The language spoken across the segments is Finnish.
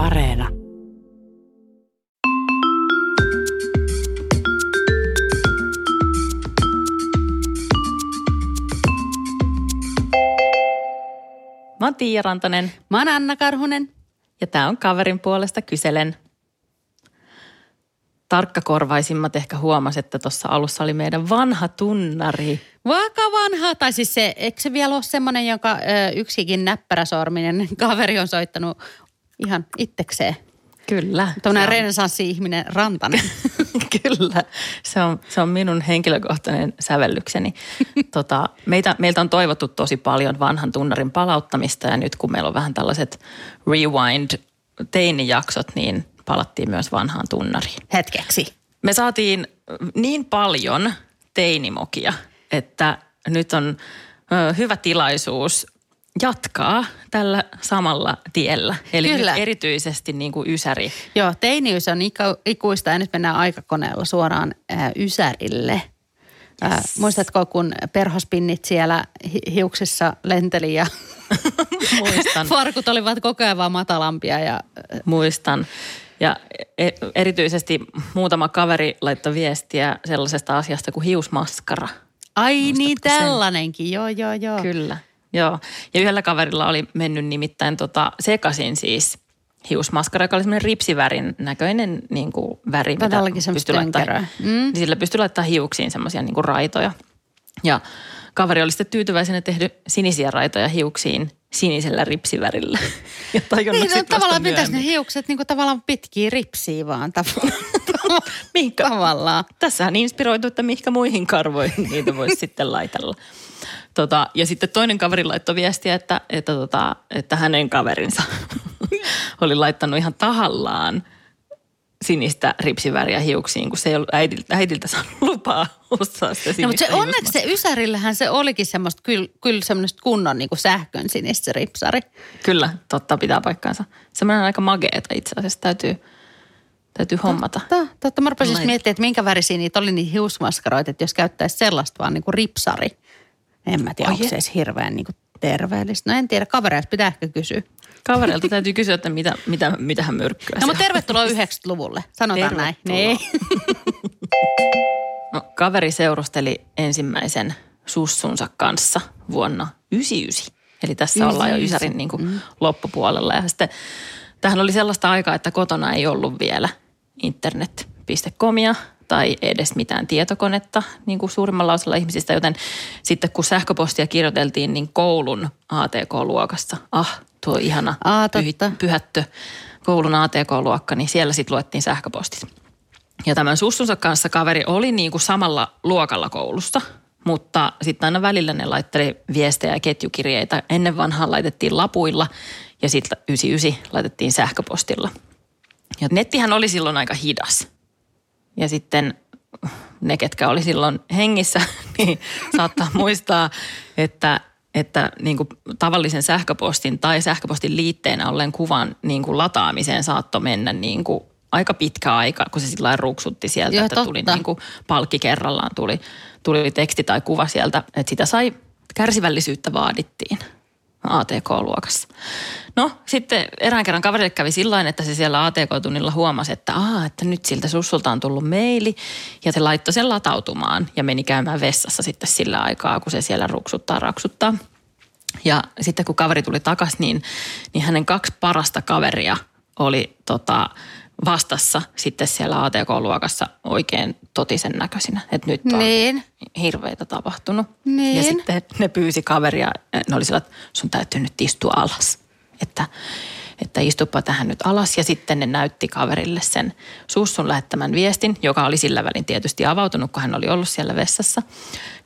Areena. Mä oon Tiia Rantanen Mä oon Anna Karhunen. ja tää on kaverin puolesta kyselen. Tarkkakorvaisimmat ehkä huomas, että tuossa alussa oli meidän vanha tunnari. Vaikka vanha, tai siis se, eikö se vielä ole semmoinen, jonka ö, yksikin näppäräsorminen kaveri on soittanut ihan itsekseen? Kyllä. Tuommoinen on- renesanssi-ihminen Rantanen. Kyllä, se on, se on minun henkilökohtainen sävellykseni. tota, meitä, meiltä on toivottu tosi paljon vanhan tunnarin palauttamista ja nyt kun meillä on vähän tällaiset rewind teinijaksot, niin palattiin myös vanhaan tunnariin. Hetkeksi. Me saatiin niin paljon teinimokia, että nyt on hyvä tilaisuus jatkaa tällä samalla tiellä. Eli Kyllä. nyt erityisesti niin kuin Ysäri. Joo, teiniys on iku, ikuista ja nyt mennään aikakoneella suoraan ä, Ysärille. Yes. muistatko, kun perhospinnit siellä hi- hiuksissa lenteli ja Muistan. farkut olivat koko ajan vaan matalampia ja ä, Muistan. Ja e- erityisesti muutama kaveri laittoi viestiä sellaisesta asiasta kuin hiusmaskara. ai niin Muistatko sen? tällainenkin, joo joo joo. Kyllä, joo. Ja yhdellä kaverilla oli mennyt nimittäin tota, sekaisin siis hiusmaskara, joka oli semmoinen ripsivärin näköinen niin kuin väri, Todellakin semmoista pystyi laittaa, mm. niin sillä pystyi laittaa hiuksiin semmoisia niin raitoja. Ja kaveri oli sitten tyytyväisenä tehnyt sinisiä raitoja hiuksiin sinisellä ripsivärillä. Ja tajunnut Niin, no, sit vasta tavallaan pitäisi ne hiukset niin kuin tavallaan pitkiä ripsiä vaan tavallaan. Tavallaan. Tässähän inspiroitu, että mihinkä muihin karvoihin niitä voisi sitten laitella. Tota, ja sitten toinen kaveri laittoi viestiä, että, että, tota, että hänen kaverinsa oli laittanut ihan tahallaan sinistä ripsiväriä hiuksiin, kun se ei ollut äidiltä, äidiltä saanut lupaa ostaa sitä sinistä No, mutta se onneksi se Ysärillähän se olikin semmoista, kyllä, kyllä semmoista kunnon niin kuin sähkön sinistä ripsari. Kyllä, totta pitää paikkaansa. Semmoinen aika mageeta itse asiassa täytyy, täytyy hommata. Totta, totta. Mä rupesin Laita. miettimään, että minkä värisiä niitä oli niitä hiusmaskaroita, että jos käyttäisi sellaista vaan niin kuin ripsari. En mä tiedä, Ai onko se edes hirveän niin kuin terveellistä. No en tiedä, kavereilta pitää ehkä kysyä. Kavereilta täytyy kysyä, että mitä, mitä, mitä hän myrkkyä No mutta tervetuloa 90-luvulle, sanotaan näin. Tervetuloa. Niin. No, kaveri seurusteli ensimmäisen sussunsa kanssa vuonna 99. Eli tässä ollaan jo 99. Ysärin niin kuin loppupuolella. Ja sitten tähän oli sellaista aikaa, että kotona ei ollut vielä internet.comia tai edes mitään tietokonetta niin kuin suurimmalla osalla ihmisistä, joten sitten kun sähköpostia kirjoiteltiin, niin koulun ATK-luokassa, ah, tuo ihana Aa, totta. pyhättö koulun ATK-luokka, niin siellä sitten luettiin sähköpostit. Ja tämän sussunsa kanssa kaveri oli niin kuin samalla luokalla koulussa, mutta sitten aina välillä ne laitteli viestejä ja ketjukirjeitä. Ennen vanhaan laitettiin lapuilla ja sitten 99 laitettiin sähköpostilla. Ja nettihän oli silloin aika hidas. Ja sitten ne, ketkä oli silloin hengissä, niin saattaa muistaa, että, että niin kuin tavallisen sähköpostin tai sähköpostin liitteenä ollen kuvan niin kuin lataamiseen saattoi mennä niin kuin aika pitkä aika, kun se sillä ruksutti sieltä, Joo, että totta. tuli niin kuin palkki kerrallaan, tuli, tuli teksti tai kuva sieltä, että sitä sai, kärsivällisyyttä vaadittiin. ATK-luokassa. No sitten erään kerran kaverille kävi sillä että se siellä ATK-tunnilla huomasi, että, Aa, että nyt siltä sussulta on tullut meili ja se laittoi sen latautumaan ja meni käymään vessassa sitten sillä aikaa, kun se siellä ruksuttaa, raksuttaa. Ja sitten kun kaveri tuli takaisin, niin, niin hänen kaksi parasta kaveria oli tota, vastassa sitten siellä ATK-luokassa oikein totisen näköisinä. Että nyt on Niin. Hirveitä tapahtunut. Niin. Ja sitten ne pyysi kaveria, ne oli sillä, että sun täytyy nyt istua alas. Että, että istupa tähän nyt alas. Ja sitten ne näytti kaverille sen Sussun lähettämän viestin, joka oli sillä välin tietysti avautunut, kun hän oli ollut siellä vessassa,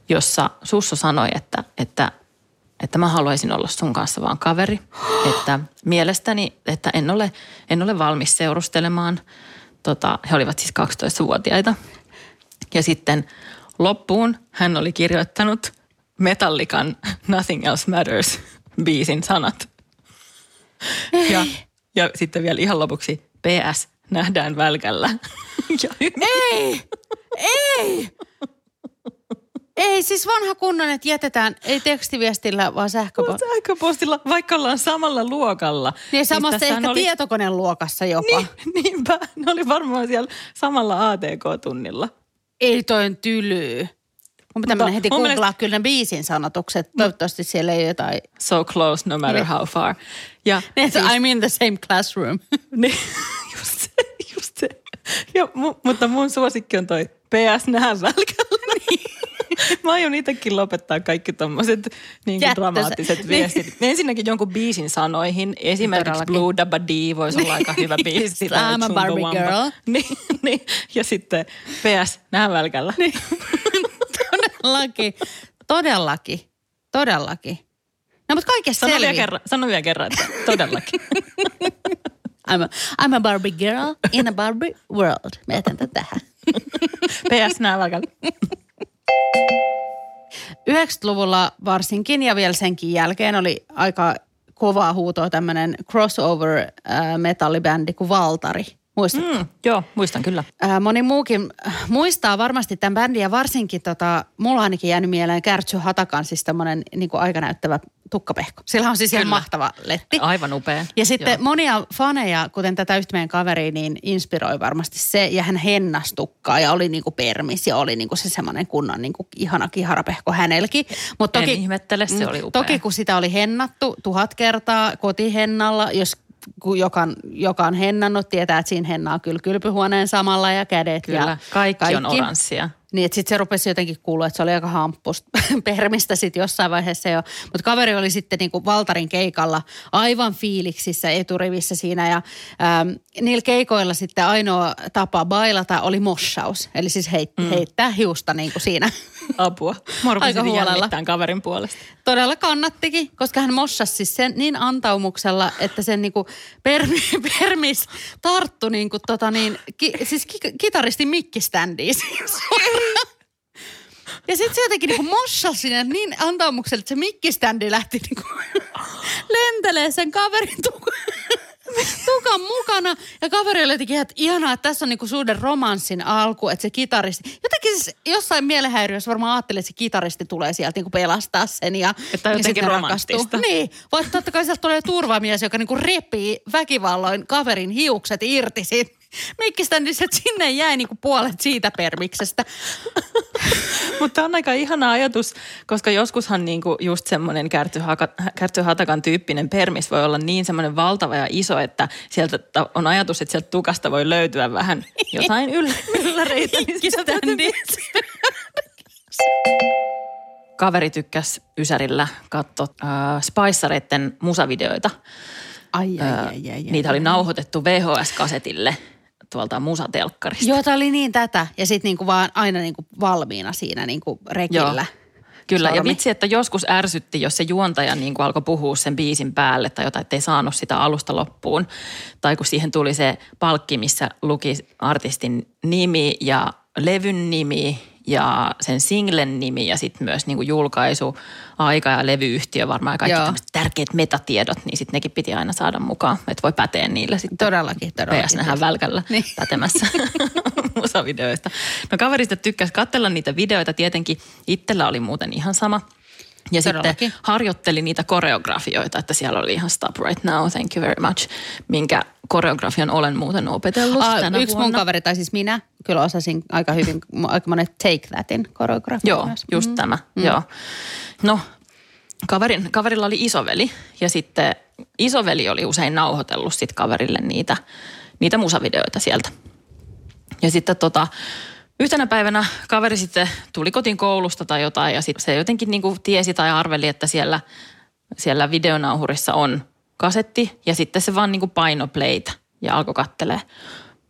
jossa Sussu sanoi, että, että että mä haluaisin olla sun kanssa vaan kaveri. Että mielestäni, että en ole, en ole valmis seurustelemaan. Tota, he olivat siis 12-vuotiaita. Ja sitten loppuun hän oli kirjoittanut Metallican Nothing Else Matters biisin sanat. Ja, ja sitten vielä ihan lopuksi PS, nähdään välkällä. Ja Ei! Ei! Ei, siis vanha kunnon, että jätetään, ei tekstiviestillä, vaan sähköpostilla. Sähköpostilla, vaikka ollaan samalla luokalla. Niin samassa tässähän ehkä oli... tietokoneen luokassa jopa. Niin, niinpä, ne oli varmaan siellä samalla ATK-tunnilla. Ei toi on tylyy. Mun pitää mennä heti googlaa mielestä- kyllä ne biisin sanotukset. Toivottavasti siellä ei ole jotain. So close, no matter Niin. how far. Ja Siis, I'm in the same classroom. Niin, just se, just se. Ja, mu, mutta mun suosikki on toi PS nähdään välkällä. Niin. Mä aion itsekin lopettaa kaikki tommoset niin Jättös- dramaattiset niin. viestit. Ensinnäkin jonkun biisin sanoihin. Esimerkiksi Todellakin. Blue Dabba D voisi olla aika hyvä biisi. Sitä I'm a. Barbie girl. Niin, niin. Ja sitten PS nähdään välkällä. Niin. Todellakin. Todellakin. Todellakin. No mutta kaikessa Sano, vielä kerran, sano vielä kerran, että todellakin. I'm a, I'm a Barbie girl in a Barbie world. Mä jätän tän tähän. PS nähdään välkällä. 90-luvulla varsinkin ja vielä senkin jälkeen oli aika kovaa huutoa tämmöinen crossover äh, metallibändi kuin Valtari. Muistatko? Mm, joo, muistan kyllä. Ää, Moni muukin äh, muistaa varmasti tämän bändin ja varsinkin tota, mulla ainakin jäänyt mieleen Kärtsy Hatakan, siis tämmöinen niin aikanäyttävä tukkapehko. Sillä on siis ihan Kyllä. mahtava letti. Aivan upea. Ja sitten Joo. Monia faneja, kuten tätä yhtä meidän kaveria, niin inspiroi varmasti se. Ja hän hennastukkaa ja oli niinku permis ja oli niinku se semmoinen kunnon niinku ihana kiharapehko hänelläkin. Mutta En ihmettele, se oli upea. Toki kun sitä oli hennattu tuhat kertaa kotihennalla, jos joka, on- joka on hennannut, tietää, että siinä hennaa kyllä kylpyhuoneen samalla ja kädet Kyllä, ja kaikki, on oranssia. Niin, että sitten se rupesi jotenkin kuulua, että se oli aika hamppusta permistä sitten jossain vaiheessa jo. Mutta kaveri oli sitten niinku Valtarin keikalla aivan fiiliksissä eturivissä siinä ja ähm, niillä keikoilla sitten ainoa tapa bailata oli mossaus. Eli siis heit, mm. heittää hiusta niinku siinä. Apua. Aika huolella. jännittämään kaverin puolesta. Todella kannattikin, koska hän mossasi siis sen niin antaumuksella, että sen niinku permi, permis tarttu niinku tota niin, ki, siis ki, kitaristin mikkiständiin siis. Ja sitten se jotenkin niinku mossasi sinne niin antaumuksella, että se mikkiständi lähti niinku lentelee sen kaverin tukan, tukan mukana. Ja kaveri oli jotenkin, että ihanaa, että tässä on niinku suuden romanssin alku, että se kitaristi. Jotenkin siis jossain mielenhäiriössä varmaan ajattelin, että se kitaristi tulee sieltä niinku pelastaa sen. Ja, Että on ja jotenkin romanttista. rakastuu. Niin, vaikka totta kai sieltä tulee turvamies, joka niinku repii väkivalloin kaverin hiukset irti siitä mikkiständistä, että sinne jäi niinku puolet siitä permiksestä. Mutta on aika ihana ajatus, koska joskushan niinku just semmoinen kärtsyhatakan tyyppinen permis voi olla niin semmoinen valtava ja iso, että sieltä on ajatus, että sieltä tukasta voi löytyä vähän jotain yl- ylläreitä. niin. Kaveri tykkäsi Ysärillä katsoa äh, Spicereiden musavideoita. Ai, ai, Äh, ai, ai, ai, Niitä oli nauhoitettu VHS-kasetille tuolta musatelkkarista. Joo, tämä oli niin tätä. Ja sitten niinku vaan aina niinku valmiina siinä niinku rekillä. Kyllä, ja Sormi. vitsi, että joskus ärsytti, jos se juontaja niin kuin alkoi puhua sen biisin päälle tai jotain, ettei saanut sitä alusta loppuun. Tai kun siihen tuli se palkki, missä luki artistin nimi ja levyn nimi ja sen singlen nimi ja sitten myös niin kuin julkaisu, aika ja levyyhtiö varmaan kaikki tärkeät metatiedot, niin sitten nekin piti aina saada mukaan, että voi päteä niillä sitten. Todellakin, todellakin. PS nähdään välkällä niin. pätemässä musavideoista. No kaverista tykkäsi katsella niitä videoita. Tietenkin itsellä oli muuten ihan sama. Ja Todellakin. sitten harjoitteli niitä koreografioita, että siellä oli ihan Stop Right Now, thank you very much, minkä koreografian olen muuten opetellut Aa, tänä yksi mun vuonna. kaveri, tai siis minä, kyllä osasin aika hyvin, aika monet Take Thatin koreografia Joo, myös. just mm. tämä, mm. joo. No, kaverin, kaverilla oli isoveli ja sitten isoveli oli usein nauhoitellut sit kaverille niitä, niitä musavideoita sieltä. Ja sitten tota, yhtenä päivänä kaveri sitten tuli kotiin koulusta tai jotain ja sitten se jotenkin niinku tiesi tai arveli, että siellä, siellä videonauhurissa on kasetti ja sitten se vaan niinku paino playtä ja alkoi kattelee.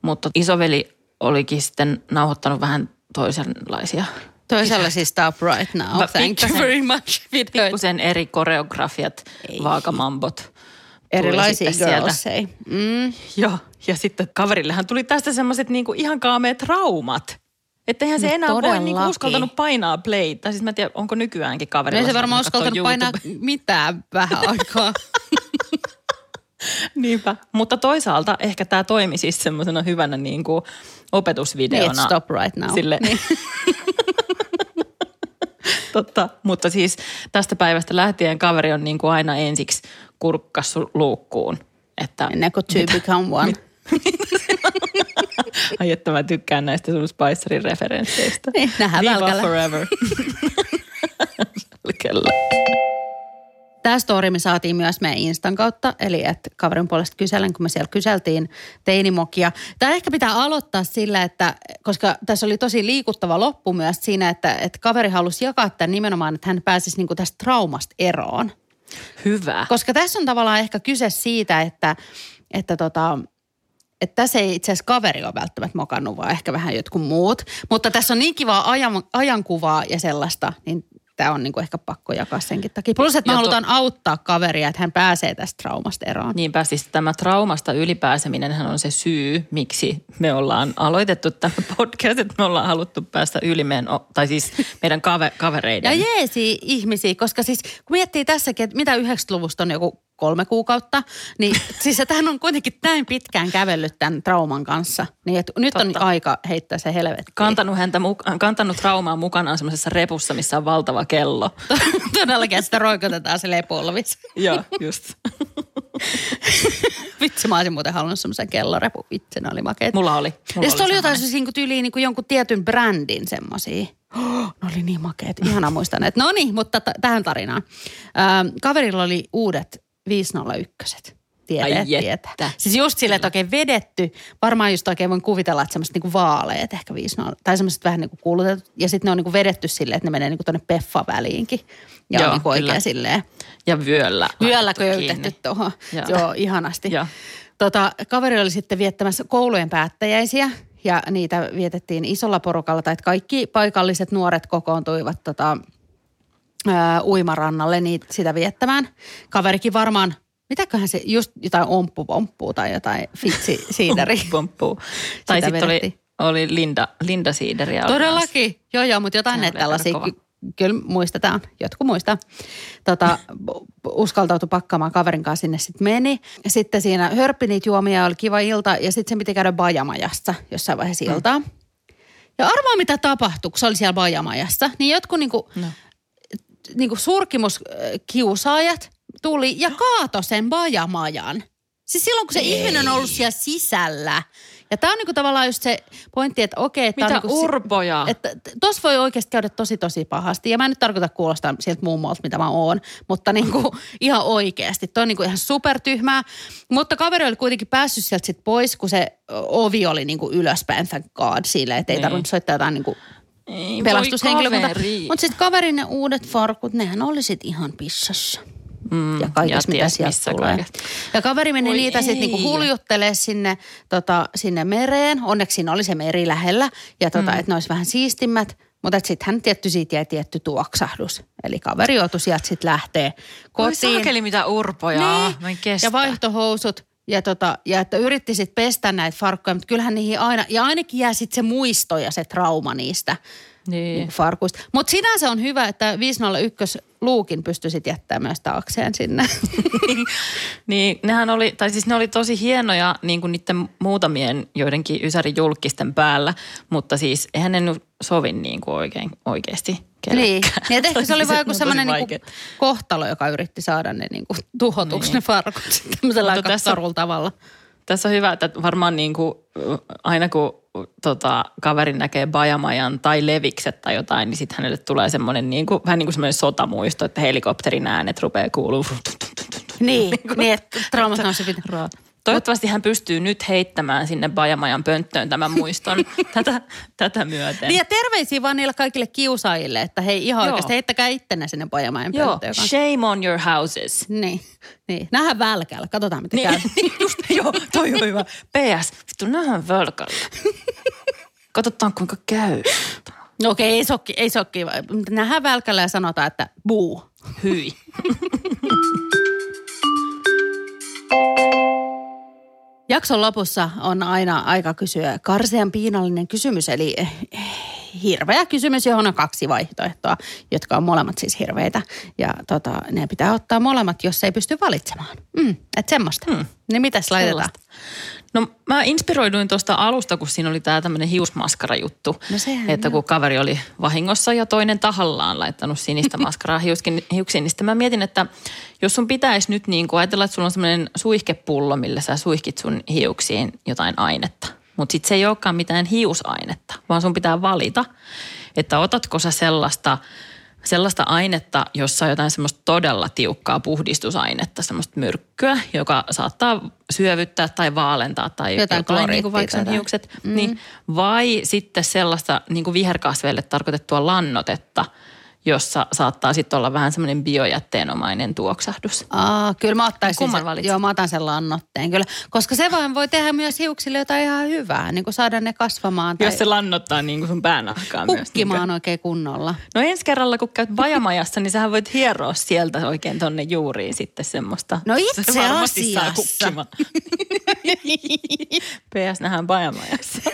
Mutta isoveli olikin sitten nauhoittanut vähän toisenlaisia Toisella siis Stop Right Now, Va- thank you very much pikkusen eri koreografiat, Ei. vaakamambot. Erilaisia girlsei. Mm. Joo, ja sitten kaverillehan tuli tästä semmoiset niinku ihan kaameet traumat. Että eihän se No enää voi niinku uskaltanut painaa play. Tai siis mä en tiedä, onko nykyäänkin No kaverilla. ei se varmaan uskaltanut katsoo painaa YouTube. mitään vähän aikaa. Niinpä. Mutta toisaalta ehkä tämä toimi siis semmoisena hyvänä niin, opetusvideona. että stop right now. Sille, Niin. Totta, mutta siis tästä päivästä lähtien kaveri on niin kuin aina ensiksi kurkkassu luukkuun. Että Ennen kuin two become one. Ai että mä tykkään näistä sun Spicerin referensseistä. Niin, nähdään Viva välkällä. forever. Kyllä. Tämä story me saatiin myös meidän Instan kautta, eli että kaverin puolesta kyselen, kun me siellä kyseltiin teinimokia. Tämä ehkä pitää aloittaa sillä, että koska tässä oli tosi liikuttava loppu myös siinä, että, että kaveri halusi jakaa tämän nimenomaan, että hän pääsisi niinku tästä traumasta eroon. Hyvä. Koska tässä on tavallaan ehkä kyse siitä, että, että tota, että tässä ei itse asiassa kaveri ole välttämättä mokannut, vaan ehkä vähän jotkut muut. Mutta tässä on niin kivaa ajan, ajankuvaa ja sellaista, niin tämä on niinku ehkä pakko jakaa senkin takia. Plus, että me Ja to- halutaan auttaa kaveria, että hän pääsee tästä traumasta eroon. Niinpä siis tämä traumasta ylipääseminen on se syy, miksi me ollaan aloitettu tämä podcast, että me ollaan haluttu päästä yli meidän, tai siis meidän kave, kavereiden. Ja jeesi ihmisiä, koska siis kun miettii tässäkin, että mitä 90-luvusta on joku kolme kuukautta, niin siis että hän on kuitenkin näin pitkään kävellyt tämän trauman kanssa. Niin että nyt on Totta. aika heittää se helvettiin. kantanut, häntä, muka- kantanut traumaa mukanaan semmoisessa repussa, missä on valtava kello. Todellakin, että sitä roikotetaan se lepolvis. Joo, just. Vitsi, mä olisin muuten halunnut semmoisen kellorepu. Vitsi, ne oli makeita. Mulla oli. Mulla ja sitten oli jotain semmoinen. semmoisia niin tyyliin niin jonkun tietyn brändin semmoisia. Oh, ne oli niin makeet. Ihana muistan. että No niin, mutta t- tähän tarinaan. Ähm, kaverilla oli uudet 501 Tietää, Ai tietää. Siis just silleen, että oikein vedetty. Varmaan just oikein voin kuvitella, että semmoiset niinku vaaleet ehkä 50. Tai semmoiset vähän niinku kulutetut. Ja sitten ne on niinku vedetty silleen, että ne menee niinku tonne peffa-väliinkin. Ja Joo, on niinku oikein kyllä. silleen. Ja vyöllä. Vyöllä köytetty tuohon. Joo. Joo. Joo, ihanasti. Joo. Tota, kaveri oli sitten viettämässä koulujen päättäjäisiä ja niitä vietettiin isolla porukalla, tai että kaikki paikalliset nuoret kokoontuivat tota, ää, uimarannalle niitä, sitä viettämään. Kaverikin varmaan, mitäköhän se, just jotain omppupomppuu tai jotain fitsi siideri. Pomppuu. Tai sitten oli, oli Linda, Linda Siideriä. Todellakin. Joo, joo, mutta jotain näitä tällaisia kyllä muistetaan. Jotkut muistaa. Tota, uskaltautui pakkaamaan kaverin kanssa sinne sitten meni. Sitten siinä hörppi niitä juomia oli kiva ilta. Ja sitten se piti käydä bajamajassa jossain vaiheessa iltaa. Ja arvaa mitä tapahtui, kun se oli siellä bajamajassa. Niin jotkut niinku, No. Niinku surkimuskiusaajat tuli ja kaato sen bajamajan. Siis silloin, kun se ihminen on ollut siellä sisällä. Ja tämä on niinku tavallaan just se pointti, että okei, että Mitä on niinku si- urpoja? että tuossa voi oikeasti käydä tosi tosi pahasti. Ja mä en nyt tarkoita kuulostaa sieltä mummolta, mitä mä oon, mutta niinku ihan oikeasti. Toi on niinku ihan supertyhmää. Mutta kaveri oli kuitenkin päässyt sieltä sit pois, kun se ovi oli niinku ylöspäin, thank God, sille, että ei Niin. tarvinnut soittaa jotain niinku Ei, pelastushenkilökunta. Mutta sitten kaverin ne uudet farkut, nehän oli sit ihan pissassa. Mm, Ja kaikessa, mitä sieltä tulee. kaikesta. Ja kaveri meni Voi niitä sitten niinku huljuttelee sinne, tota, sinne mereen. Onneksi siinä oli se meri lähellä. Ja tota, mm. että ne olisi vähän siistimmät. Mutta sitten hän tietty siitä jäi tietty tuoksahdus. Eli kaveri joutui sieltä sitten lähtee kotiin. saakeli mitä urpoja. Niin. Ja vaihtohousut. Ja, tota, ja että yritti sitten pestä näitä farkkuja, mutta kyllähän niihin aina, ja ainakin jää sitten se muisto ja se trauma niistä Niin. niin. farkuista. Mutta sinänsä on hyvä, että 501 luukin pystyisit jättämään myös taakseen sinne. niin, nehän oli, tai siis ne oli tosi hienoja niin kuin niiden muutamien joidenkin Ysärin julkisten päällä, mutta siis eihän ne nyt sovi niin kuin oikein, oikeasti niin, kellekään. niin että ehkä se oli vaan siis joku semmoinen vaikeat. kohtalo, joka yritti saada ne niinku tuhotuksi Niin. ne farkut tämmöisellä aika tässä- tavalla. Tässä on hyvä, että varmaan niin kuin, aina kun tota, kaveri näkee bajamajan tai levikset tai jotain, niin sitten hänelle tulee semmoinen niin kuin, vähän niin kuin semmoinen sotamuisto, että helikopterin äänet rupeaa kuuluu. Niin, niin että traumat on se pitää. Toivottavasti hän pystyy nyt heittämään sinne bajamajan pönttöön tämän muiston tätä, tätä myöten. Niin ja terveisiä vaan niille kaikille kiusaajille, että hei ihan Joo. oikeasti heittäkää ittenne sinne pojamajan Joo, pönttöön kanssa. shame on your houses. Niin, niin. Nähdään välkällä, katsotaan mitä käy. Niin, just, joo, toi on hyvä. PS, vittu nähdään völkällä. Katsotaan kuinka käy. No okei, ei ole, ei se ole kiva. Nähdään välkällä ja sanotaan, että buu. Hyi. Jakson lopussa on aina aika kysyä karsean piinallinen kysymys, eli eh, hirveä kysymys, johon on kaksi vaihtoehtoa, jotka on molemmat siis hirveitä. Ja tota, ne pitää ottaa molemmat, jos ei pysty valitsemaan. Mm, että semmoista. Mm. Niin mitäs laitetaan? Sellaista. No mä inspiroiduin tuosta alusta, kun siinä oli tämä tämmöinen hiusmaskara-juttu. No sehän että kun kaveri oli vahingossa ja toinen tahallaan laittanut sinistä maskaraa hiuskin, hiuksiin, niin sitten mä mietin, että jos sun pitäisi nyt niin kuin ajatella, että sulla on semmoinen suihkepullo, millä sä suihkit sun hiuksiin jotain ainetta. Mutta sitten se ei olekaan mitään hiusainetta, vaan sun pitää valita, että otatko sä sellaista sellaista ainetta, jossa on jotain semmoista todella tiukkaa puhdistusainetta, semmoista myrkkyä, joka saattaa syövyttää tai vaalentaa tai Jotain niin kuin vaikka sen hiukset. Mm. Niin, vai sitten sellaista niin kuin viherkasveille tarkoitettua lannotetta, jossa saattaa sitten olla vähän semmoinen biojätteenomainen tuoksahdus. Aa, kyllä mä ottaisin Kumman sen, valitset? joo, mä otan sen lannotteen kyllä. Koska se vaan voi tehdä myös hiuksille jotain ihan hyvää, niin kuin saada ne kasvamaan tai Jos se lannottaa niin kuin sun päänahkaa myös. kukkimaan oikein kunnolla. No ensi kerralla, kun käyt bajamajassa, niin sähän voit hieroa sieltä oikein tonne juuriin sitten semmoista. No itse Se varmasti saa asiassa. kukkimaan. PS nähdään bajamajassa.